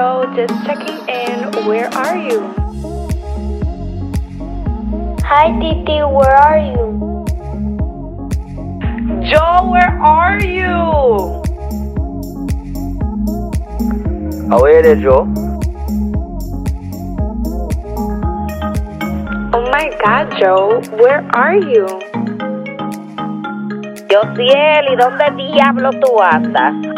Joe, just checking in. Where are you? Hi, Titi, where are you? Joe, where are you? Are we there, Joe? Oh my god, Joe, where are you? Josiel, ¿y dónde diablo tú andas?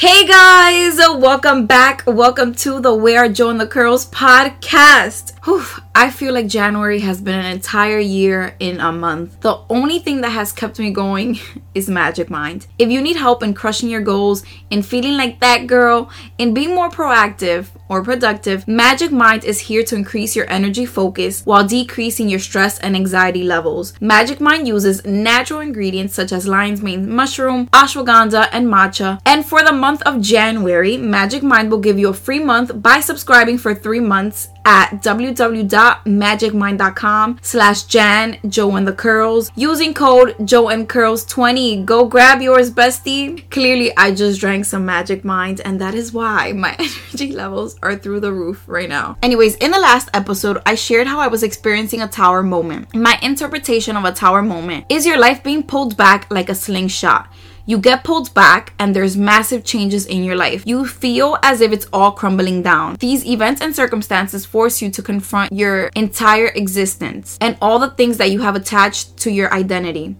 Hey guys, welcome back. Welcome to the Where Jo and the Curls podcast. Whew, I feel like January has been an entire year in a month. The only thing that has kept me going is Magic Mind. If you need help in crushing your goals, in feeling like that girl, in being more proactive or productive, Magic Mind is here to increase your energy focus while decreasing your stress and anxiety levels. Magic Mind uses natural ingredients such as lion's mane mushroom, ashwagandha, and matcha. And for the month of January, Magic Mind will give you a free month by subscribing for three months at www.magicmind.com slash Jan Jo and the Curls using code Jo and Curls 20. Go grab yours, bestie. Clearly, I just drank some Magic Mind, and that is why my energy levels are through the roof right now. Anyways, in the last episode, I shared how I was experiencing a tower moment. My interpretation of a tower moment is your life being pulled back like a slingshot. You get pulled back and there's massive changes in your life. You feel as if it's all crumbling down. These events and circumstances force you to confront your entire existence and all the things that you have attached to your identity.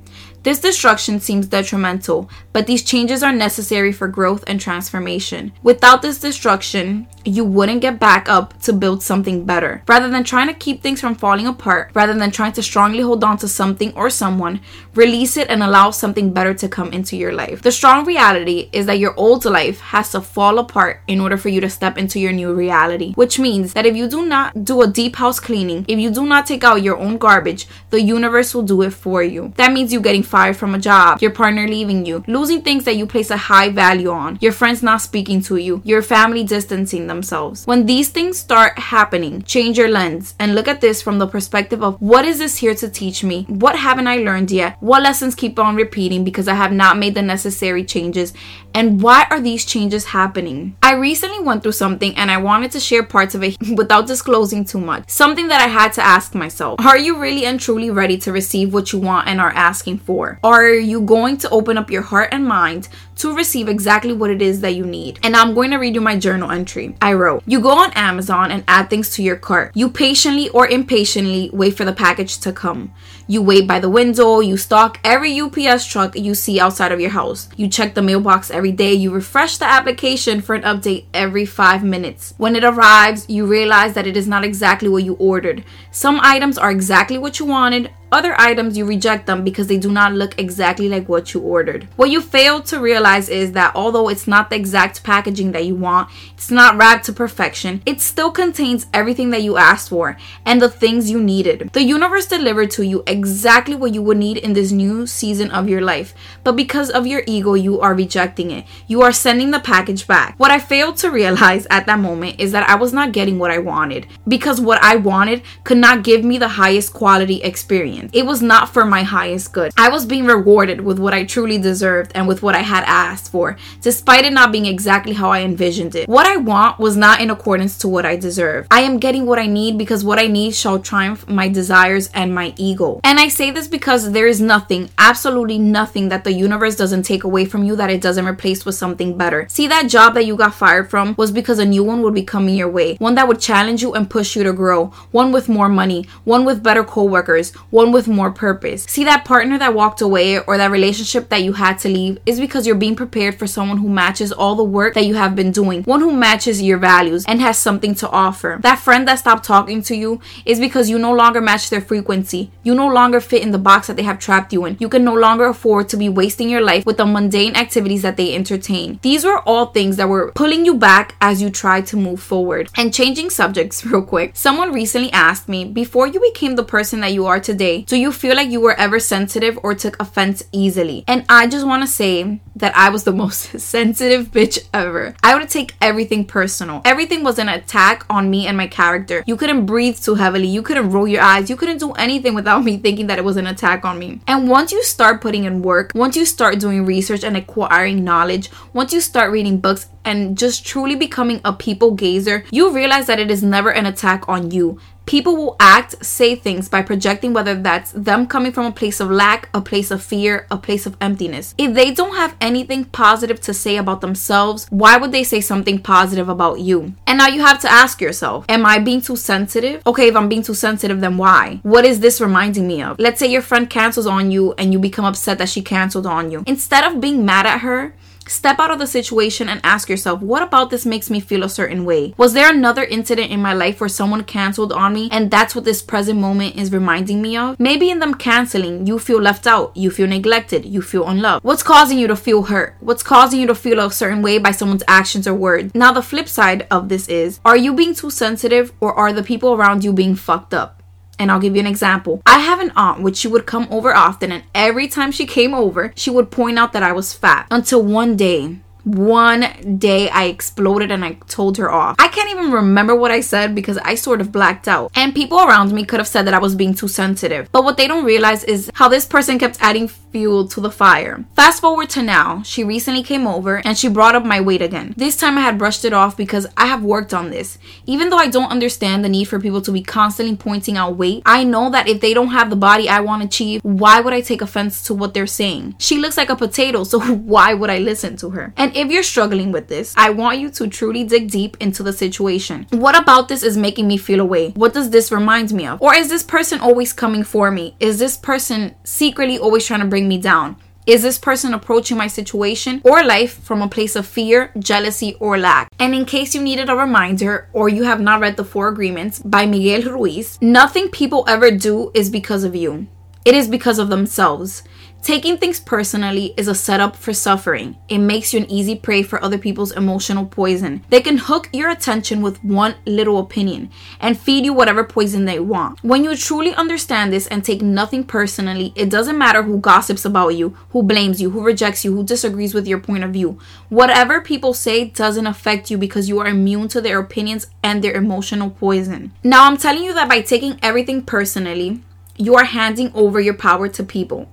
This destruction seems detrimental, but these changes are necessary for growth and transformation. Without this destruction, you wouldn't get back up to build something better. Rather than trying to keep things from falling apart, rather than trying to strongly hold on to something or someone, release it and allow something better to come into your life. The strong reality is that your old life has to fall apart in order for you to step into your new reality, which means that if you do not do a deep house cleaning, if you do not take out your own garbage, the universe will do it for you. That means you getting fired from a job, your partner leaving you, losing things that you place a high value on, your friends not speaking to you, your family distancing themselves. When these things start happening, change your lens and look at this from the perspective of what is this here to teach me? What haven't I learned yet? What lessons keep on repeating because I have not made the necessary changes? And why are these changes happening? I recently went through something and I wanted to share parts of it without disclosing too much. Something that I had to ask myself Are you really and truly ready to receive what you want and are asking for? Are you going to open up your heart and mind to receive exactly what it is that you need? And I'm going to read you my journal entry. I wrote, You go on Amazon and add things to your cart. You patiently or impatiently wait for the package to come. You wait by the window, you stalk every UPS truck you see outside of your house. You check the mailbox every day, you refresh the application for an update every five minutes. When it arrives, you realize that it is not exactly what you ordered. Some items are exactly what you wanted, other items you reject them because they do not look exactly like what you ordered. What you fail to realize is that although it's not the exact packaging that you want, it's not wrapped to perfection, it still contains everything that you asked for and the things you needed. The universe delivered to you exactly what you would need in this new season of your life, but because of your ego, you are rejecting it. You are sending the package back. What I failed to realize at that moment is that I was not getting what I wanted because what I wanted could not give me the highest quality experience. It was not for my highest good. I was being rewarded with what I truly deserved and with what I had asked for, despite it not being exactly how I envisioned it. What I want was not in accordance to what I deserve. I am getting what I need because what I need shall triumph my desires and my ego. And I say this because there is nothing, absolutely nothing that the universe doesn't take away from you that it doesn't replace with something better. See that job that you got fired from was because a new one would be coming your way. One that would challenge you and push you to grow. One with more money, one with better coworkers, one with more purpose. See that partner that walked away or that relationship that you had to leave is because you're being prepared for someone who matches all the work that you have been doing. One who matches your values and has something to offer. That friend that stopped talking to you is because you no longer match their frequency. You no longer fit in the box that they have trapped you in. You can no longer afford to be wasting your life with the mundane activities that they entertain. These were all things that were pulling you back as you tried to move forward. And changing subjects real quick, someone recently asked me, before you became the person that you are today, Do you feel like you were ever sensitive or took offense easily? And I just want to say that I was the most sensitive bitch ever. I would take everything personal. Everything was an attack on me and my character. You couldn't breathe too heavily. You couldn't roll your eyes. You couldn't do anything without me thinking that it was an attack on me. And once you start putting in work, once you start doing research and acquiring knowledge, once you start reading books and just truly becoming a people gazer, you realize that it is never an attack on you. People will act, say things by projecting whether that's them coming from a place of lack, a place of fear, a place of emptiness. If they don't have anything positive to say about themselves, why would they say something positive about you? And now you have to ask yourself, am I being too sensitive? Okay, if I'm being too sensitive, then why? What is this reminding me of? Let's say your friend cancels on you and you become upset that she canceled on you. Instead of being mad at her, Step out of the situation and ask yourself, what about this makes me feel a certain way? Was there another incident in my life where someone canceled on me and that's what this present moment is reminding me of? Maybe in them canceling, you feel left out, you feel neglected, you feel unloved. What's causing you to feel hurt? What's causing you to feel a certain way by someone's actions or words? Now, the flip side of this is, are you being too sensitive or are the people around you being fucked up? And I'll give you an example. I have an aunt which she would come over often, and every time she came over, she would point out that I was fat. Until one day, one day I exploded and I told her off. I can't even remember what I said because I sort of blacked out. And people around me could have said that I was being too sensitive. But what they don't realize is how this person kept adding fuel to the fire. Fast forward to now, she recently came over and she brought up my weight again. This time I had brushed it off because I have worked on this. Even though I don't understand the need for people to be constantly pointing out weight, I know that if they don't have the body I want to achieve, why would I take offense to what they're saying? She looks like a potato, so why would I listen to her? And if you're struggling with this, I want you to truly dig deep into the situation. What about this is making me feel away? What does this remind me of? Or is this person always coming for me? Is this person secretly always trying to bring me down? Is this person approaching my situation or life from a place of fear, jealousy, or lack? And in case you needed a reminder or you have not read The Four Agreements by Miguel Ruiz, nothing people ever do is because of you. It is because of themselves. Taking things personally is a setup for suffering. It makes you an easy prey for other people's emotional poison. They can hook your attention with one little opinion and feed you whatever poison they want. When you truly understand this and take nothing personally, it doesn't matter who gossips about you, who blames you, who rejects you, who disagrees with your point of view. Whatever people say doesn't affect you because you are immune to their opinions and their emotional poison. Now, I'm telling you that by taking everything personally, you are handing over your power to people.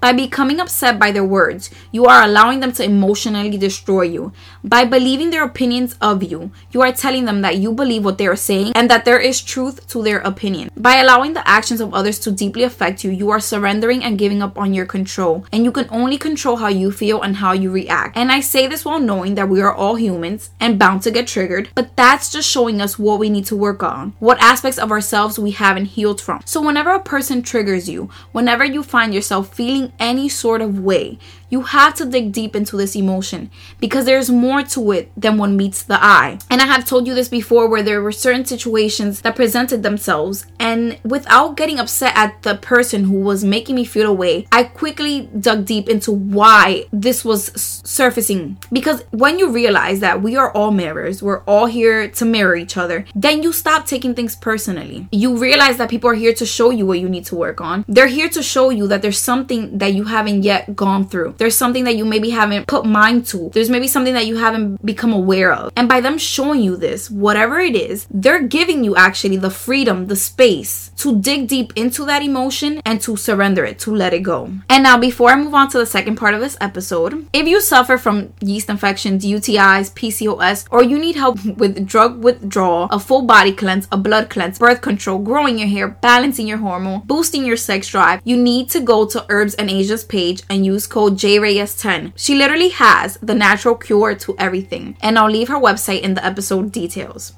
By becoming upset by their words, you are allowing them to emotionally destroy you. By believing their opinions of you, you are telling them that you believe what they are saying and that there is truth to their opinion. By allowing the actions of others to deeply affect you, you are surrendering and giving up on your control. And you can only control how you feel and how you react. And I say this while knowing that we are all humans and bound to get triggered, but that's just showing us what we need to work on, what aspects of ourselves we haven't healed from. So whenever a person triggers you, whenever you find yourself feeling any sort of way, you have to dig deep into this emotion because there's more to it than what meets the eye. And I have told you this before where there were certain situations that presented themselves, and without getting upset at the person who was making me feel away, I quickly dug deep into why this was surfacing. Because when you realize that we are all mirrors, we're all here to mirror each other, then you stop taking things personally. You realize that people are here to show you what you need to work on, they're here to show you that there's something that you haven't yet gone through there's something that you maybe haven't put mind to. There's maybe something that you haven't become aware of. And by them showing you this, whatever it is, they're giving you actually the freedom, the space to dig deep into that emotion and to surrender it, to let it go. And now, before I move on to the second part of this episode, if you suffer from yeast infections, UTIs, PCOS, or you need help with drug withdrawal, a full body cleanse, a blood cleanse, birth control, growing your hair, balancing your hormone, boosting your sex drive, you need to go to Herbs and Asia's page and use code J JReyes10. She literally has the natural cure to everything, and I'll leave her website in the episode details.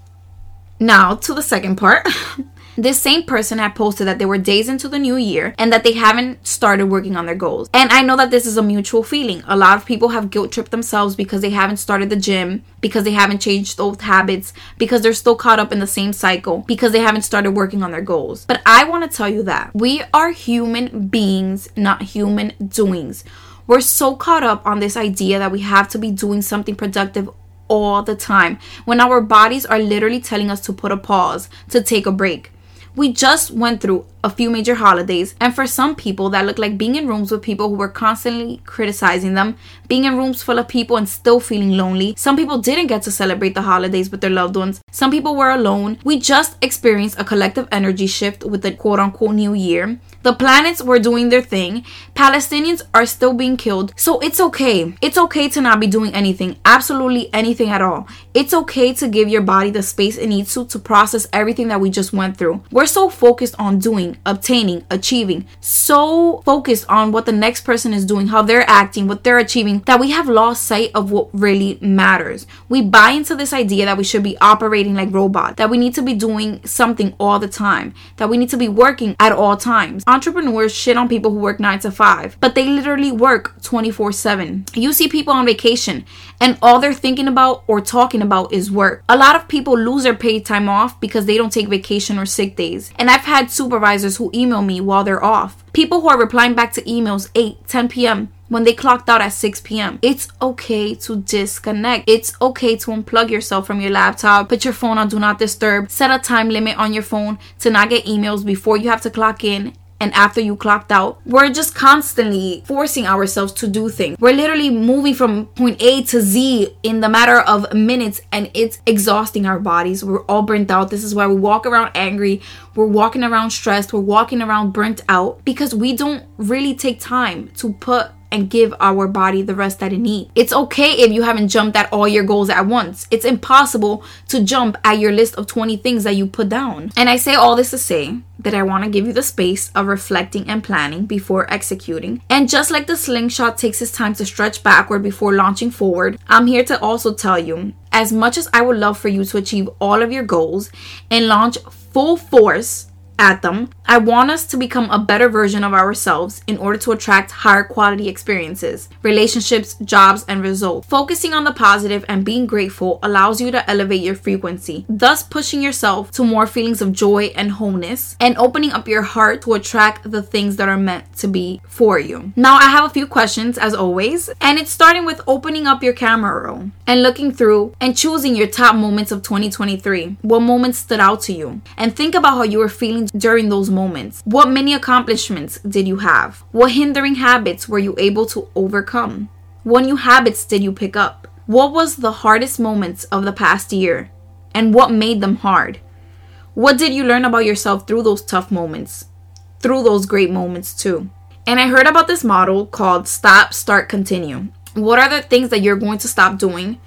Now, to the second part. this same person had posted that they were days into the new year and that they haven't started working on their goals. And I know that this is a mutual feeling. A lot of people have guilt tripped themselves because they haven't started the gym, because they haven't changed old habits, because they're still caught up in the same cycle, because they haven't started working on their goals. But I want to tell you that we are human beings, not human doings. We're so caught up on this idea that we have to be doing something productive all the time when our bodies are literally telling us to put a pause, to take a break. We just went through a few major holidays, and for some people, that looked like being in rooms with people who were constantly criticizing them, being in rooms full of people and still feeling lonely. Some people didn't get to celebrate the holidays with their loved ones. Some people were alone. We just experienced a collective energy shift with the quote unquote new year. The planets were doing their thing. Palestinians are still being killed. So it's okay. It's okay to not be doing anything. Absolutely anything at all. It's okay to give your body the space it needs to to process everything that we just went through. We're so focused on doing, obtaining, achieving, so focused on what the next person is doing, how they're acting, what they're achieving, that we have lost sight of what really matters. We buy into this idea that we should be operating like robots, that we need to be doing something all the time, that we need to be working at all times entrepreneurs shit on people who work 9 to 5, but they literally work 24 7. You see people on vacation and all they're thinking about or talking about is work. A lot of people lose their paid time off because they don't take vacation or sick days. And I've had supervisors who email me while they're off. People who are replying back to emails 8, 10 p.m when they clocked out at 6 p.m. It's okay to disconnect. It's okay to unplug yourself from your laptop, put your phone on do not disturb, set a time limit on your phone to not get emails before you have to clock in, and after you clocked out. We're just constantly forcing ourselves to do things. We're literally moving from point A to Z in the matter of minutes and it's exhausting our bodies. We're all burnt out. This is why we walk around angry. We're walking around stressed. We're walking around burnt out because we don't really take time to put and give our body the rest that it needs. It's okay if you haven't jumped at all your goals at once. It's impossible to jump at your list of 20 things that you put down. And I say all this to say that I want to give you the space of reflecting and planning before executing. And just like the slingshot takes its time to stretch backward before launching forward, I'm here to also tell you as much as I would love for you to achieve all of your goals and launch full force at them, I want us to become a better version of ourselves in order to attract higher quality experiences, relationships, jobs, and results. Focusing on the positive and being grateful allows you to elevate your frequency, thus pushing yourself to more feelings of joy and wholeness and opening up your heart to attract the things that are meant to be for you. Now, I have a few questions as always, and it's starting with opening up your camera roll and looking through and choosing your top moments of 2023. What moments stood out to you? And think about how you were feeling during those moments? What many accomplishments did you have? What hindering habits were you able to overcome? What new habits did you pick up? What was the hardest moments of the past year? And what made them hard? What did you learn about yourself through those tough moments? Through those great moments, too. And I heard about this model called Stop, Start, Continue. What are the things that you're going to stop doing?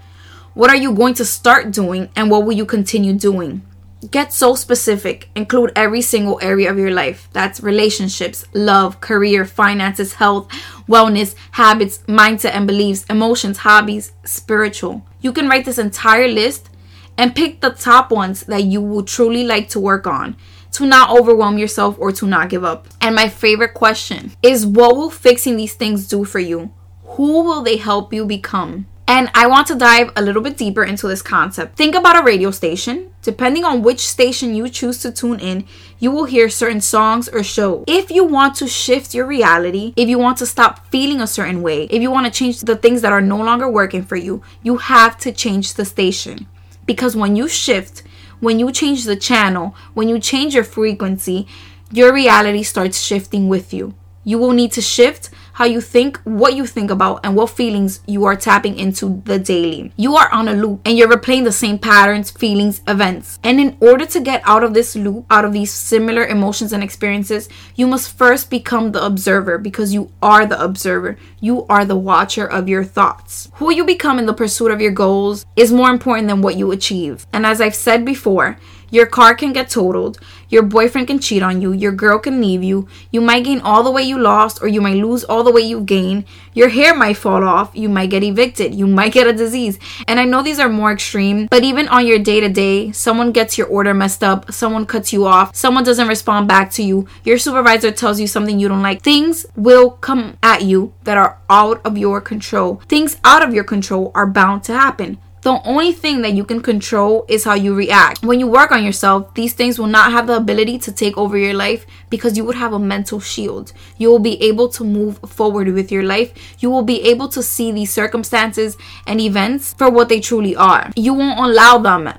What are you going to start doing? And what will you continue doing? Get so specific. Include every single area of your life. That's relationships, love, career, finances, health, wellness, habits, mindset and beliefs, emotions, hobbies, spiritual. You can write this entire list and pick the top ones that you would truly like to work on to not overwhelm yourself or to not give up. And my favorite question is what will fixing these things do for you? Who will they help you become? And I want to dive a little bit deeper into this concept. Think about a radio station. Depending on which station you choose to tune in, you will hear certain songs or shows. If you want to shift your reality, if you want to stop feeling a certain way, if you want to change the things that are no longer working for you, you have to change the station. Because when you shift, when you change the channel, when you change your frequency, your reality starts shifting with you. You will need to shift how you think, what you think about, and what feelings you are tapping into the daily. You are on a loop and you're replaying the same patterns, feelings, events. And in order to get out of this loop, out of these similar emotions and experiences, you must first become the observer because you are the observer. You are the watcher of your thoughts. Who you become in the pursuit of your goals is more important than what you achieve. And as I've said before, your car can get totaled. Your boyfriend can cheat on you. Your girl can leave you. You might gain all the weight you lost, or you might lose all the weight you gained. Your hair might fall off. You might get evicted. You might get a disease. And I know these are more extreme, but even on your day to day, someone gets your order messed up. Someone cuts you off. Someone doesn't respond back to you. Your supervisor tells you something you don't like. Things will come at you that are out of your control. Things out of your control are bound to happen. The only thing that you can control is how you react. When you work on yourself, these things will not have the ability to take over your life because you would have a mental shield. You will be able to move forward with your life. You will be able to see these circumstances and events for what they truly are. You won't allow them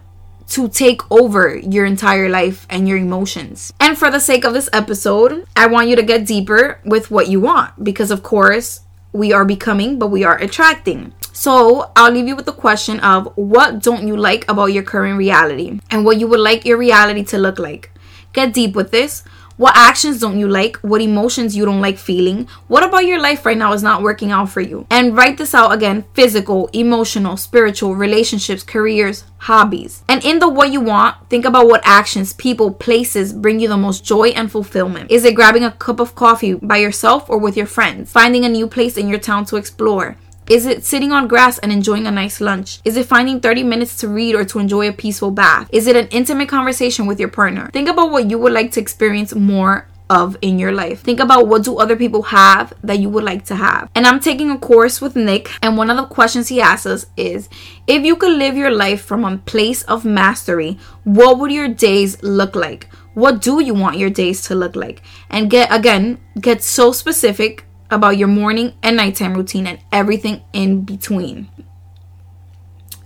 to take over your entire life and your emotions. And for the sake of this episode, I want you to get deeper with what you want because, of course, we are becoming, but we are attracting. So I'll leave you with the question of what don't you like about your current reality and what you would like your reality to look like. Get deep with this. What actions don't you like? What emotions you don't like feeling? What about your life right now is not working out for you? And write this out again physical, emotional, spiritual, relationships, careers, hobbies. And in the what you want, think about what actions, people, places bring you the most joy and fulfillment. Is it grabbing a cup of coffee by yourself or with your friends? Finding a new place in your town to explore? Is it sitting on grass and enjoying a nice lunch? Is it finding 30 minutes to read or to enjoy a peaceful bath? Is it an intimate conversation with your partner? Think about what you would like to experience more of in your life. Think about what do other people have that you would like to have. And I'm taking a course with Nick and one of the questions he asks us is if you could live your life from a place of mastery, what would your days look like? What do you want your days to look like? And get again, get so specific about your morning and nighttime routine and everything in between.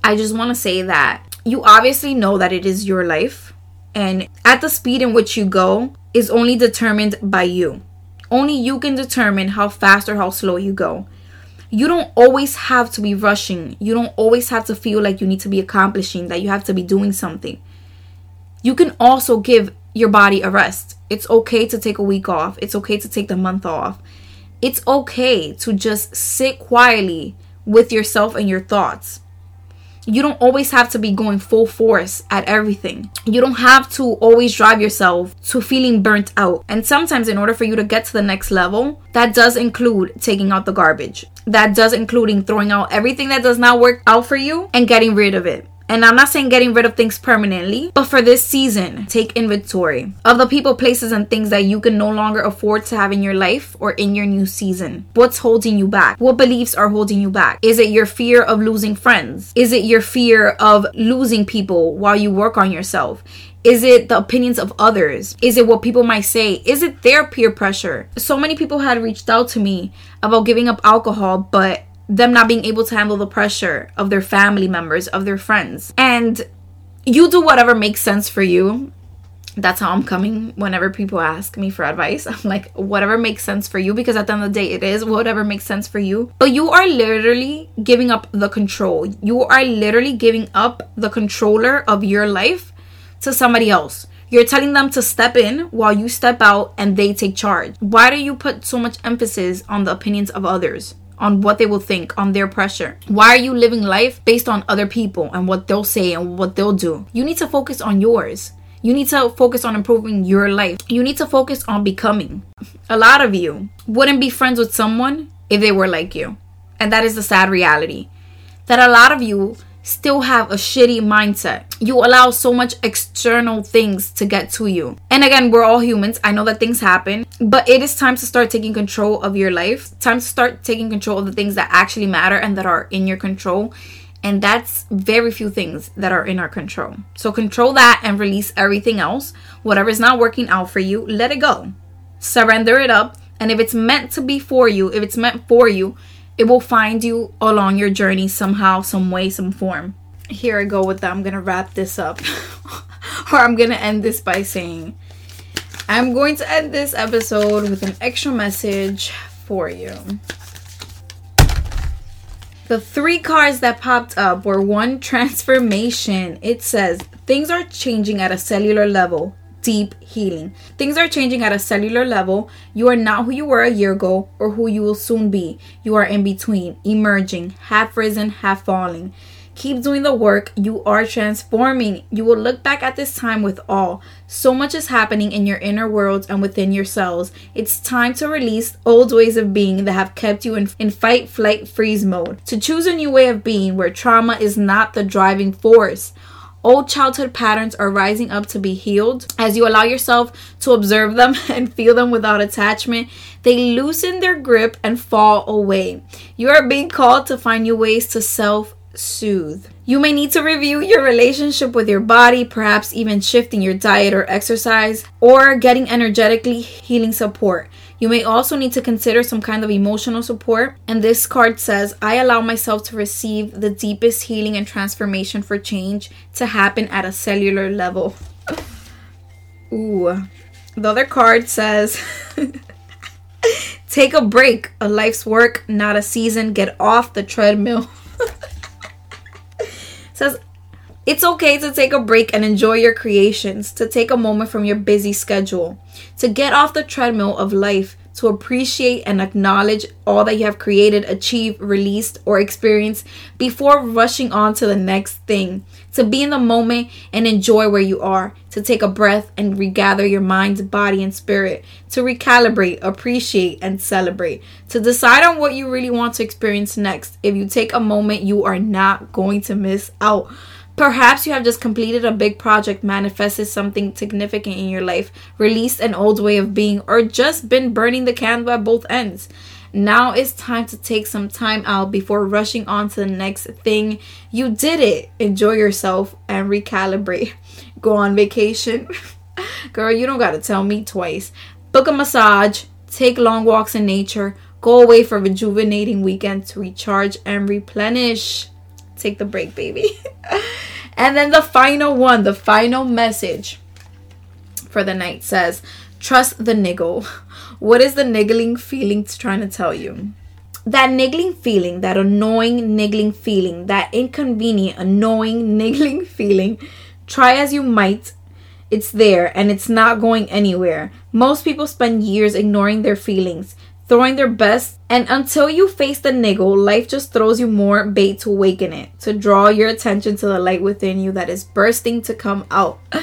I just want to say that you obviously know that it is your life, and at the speed in which you go is only determined by you. Only you can determine how fast or how slow you go. You don't always have to be rushing. You don't always have to feel like you need to be accomplishing, that you have to be doing something. You can also give your body a rest. It's okay to take a week off. It's okay to take the month off it's okay to just sit quietly with yourself and your thoughts. You don't always have to be going full force at everything. You don't have to always drive yourself to feeling burnt out. And sometimes, in order for you to get to the next level, that does include taking out the garbage. That does including throwing out everything that does not work out for you and getting rid of it. And I'm not saying getting rid of things permanently, but for this season, take inventory of the people, places, and things that you can no longer afford to have in your life or in your new season. What's holding you back? What beliefs are holding you back? Is it your fear of losing friends? Is it your fear of losing people while you work on yourself? Is it the opinions of others? Is it what people might say? Is it their peer pressure? So many people had reached out to me about giving up alcohol, but them not being able to handle the pressure of their family members, of their friends. And you do whatever makes sense for you. That's how I'm coming whenever people ask me for advice. I'm like, whatever makes sense for you, because at the end of the day, it is whatever makes sense for you. But you are literally giving up the control. You are literally giving up the controller of your life to somebody else. You're telling them to step in while you step out and they take charge. Why do you put so much emphasis on the opinions of others? On what they will think, on their pressure. Why are you living life based on other people and what they'll say and what they'll do? You need to focus on yours. You need to focus on improving your life. You need to focus on becoming. A lot of you wouldn't be friends with someone if they were like you. And that is the sad reality. That a lot of you still have a shitty mindset. You allow so much external things to get to you. And again, we're all humans. I know that things happen, but it is time to start taking control of your life. Time to start taking control of the things that actually matter and that are in your control. And that's very few things that are in our control. So control that and release everything else. Whatever is not working out for you, let it go. Surrender it up. And if it's meant to be for you, if it's meant for you, it will find you along your journey somehow, some way, some form. Here I go with that. I'm gonna wrap this up. or I'm gonna end this by saying, I'm going to end this episode with an extra message for you. The three cards that popped up were one transformation. It says things are changing at a cellular level deep healing. Things are changing at a cellular level. You are not who you were a year ago or who you will soon be. You are in between, emerging, half risen, half falling. Keep doing the work. You are transforming. You will look back at this time with awe. So much is happening in your inner world and within yourselves. It's time to release old ways of being that have kept you in, in fight, flight, freeze mode. To choose a new way of being where trauma is not the driving force. Old childhood patterns are rising up to be healed. As you allow yourself to observe them and feel them without attachment, they loosen their grip and fall away. You are being called to find new ways to self soothe. You may need to review your relationship with your body, perhaps even shifting your diet or exercise, or getting energetically healing support. You may also need to consider some kind of emotional support. And this card says, I allow myself to receive the deepest healing and transformation for change to happen at a cellular level. Ooh. The other card says, Take a break, a life's work, not a season. Get off the treadmill. says, it's okay to take a break and enjoy your creations, to take a moment from your busy schedule, to get off the treadmill of life, to appreciate and acknowledge all that you have created, achieved, released, or experienced before rushing on to the next thing, to be in the moment and enjoy where you are, to take a breath and regather your mind, body, and spirit, to recalibrate, appreciate, and celebrate, to decide on what you really want to experience next. If you take a moment, you are not going to miss out. Perhaps you have just completed a big project, manifested something significant in your life, released an old way of being, or just been burning the candle at both ends. Now it's time to take some time out before rushing on to the next thing. You did it. Enjoy yourself and recalibrate. Go on vacation. Girl, you don't gotta tell me twice. Book a massage, take long walks in nature, go away for rejuvenating weekend to recharge and replenish. Take the break, baby. and then the final one, the final message for the night says, Trust the niggle. What is the niggling feeling trying to tell you? That niggling feeling, that annoying niggling feeling, that inconvenient, annoying niggling feeling, try as you might, it's there and it's not going anywhere. Most people spend years ignoring their feelings, throwing their best, and until you face the niggle, life just throws you more bait to awaken it, to draw your attention to the light within you that is bursting to come out.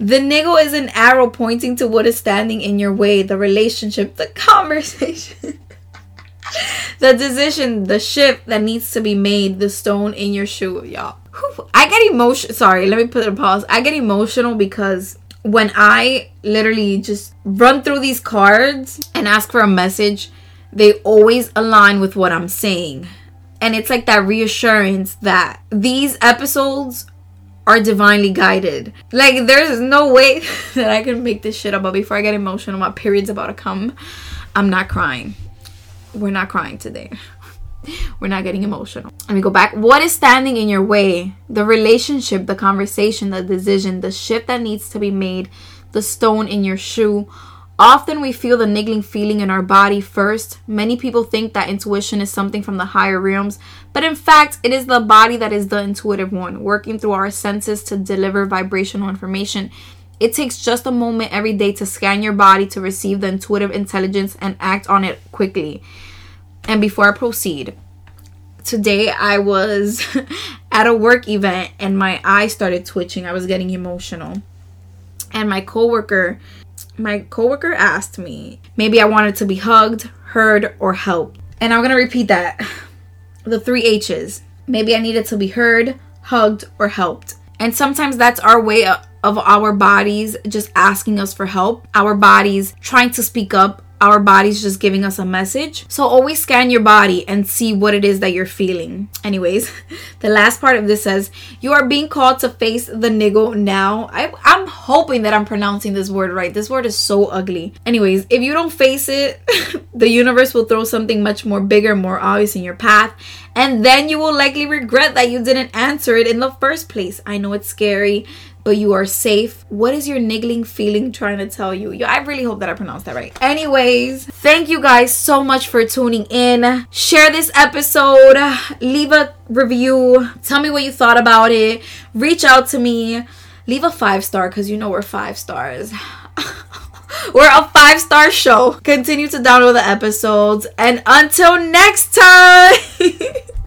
The niggle is an arrow pointing to what is standing in your way the relationship, the conversation, the decision, the shift that needs to be made, the stone in your shoe, y'all. I get emotional. Sorry, let me put a pause. I get emotional because when I literally just run through these cards and ask for a message, they always align with what I'm saying. And it's like that reassurance that these episodes are divinely guided. Like, there's no way that I can make this shit up. But before I get emotional, my period's about to come. I'm not crying. We're not crying today. We're not getting emotional. Let me go back. What is standing in your way? The relationship, the conversation, the decision, the shift that needs to be made, the stone in your shoe. Often we feel the niggling feeling in our body first. Many people think that intuition is something from the higher realms, but in fact, it is the body that is the intuitive one, working through our senses to deliver vibrational information. It takes just a moment every day to scan your body to receive the intuitive intelligence and act on it quickly. And before I proceed, today I was at a work event and my eyes started twitching. I was getting emotional. And my coworker, my coworker asked me, maybe I wanted to be hugged, heard, or helped. And I'm going to repeat that. The 3 H's. Maybe I needed to be heard, hugged, or helped. And sometimes that's our way of our bodies just asking us for help, our bodies trying to speak up our body's just giving us a message. So always scan your body and see what it is that you're feeling. Anyways, the last part of this says, You are being called to face the niggle now. I, I'm hoping that I'm pronouncing this word right. This word is so ugly. Anyways, if you don't face it, the universe will throw something much more bigger, more obvious in your path. And then you will likely regret that you didn't answer it in the first place. I know it's scary but you are safe. What is your niggling feeling trying to tell you? Yeah, I really hope that I pronounced that right. Anyways, thank you guys so much for tuning in. Share this episode, leave a review, tell me what you thought about it, reach out to me, leave a five star because you know we're five stars. We're a five star show. Continue to download the episodes. And until next time.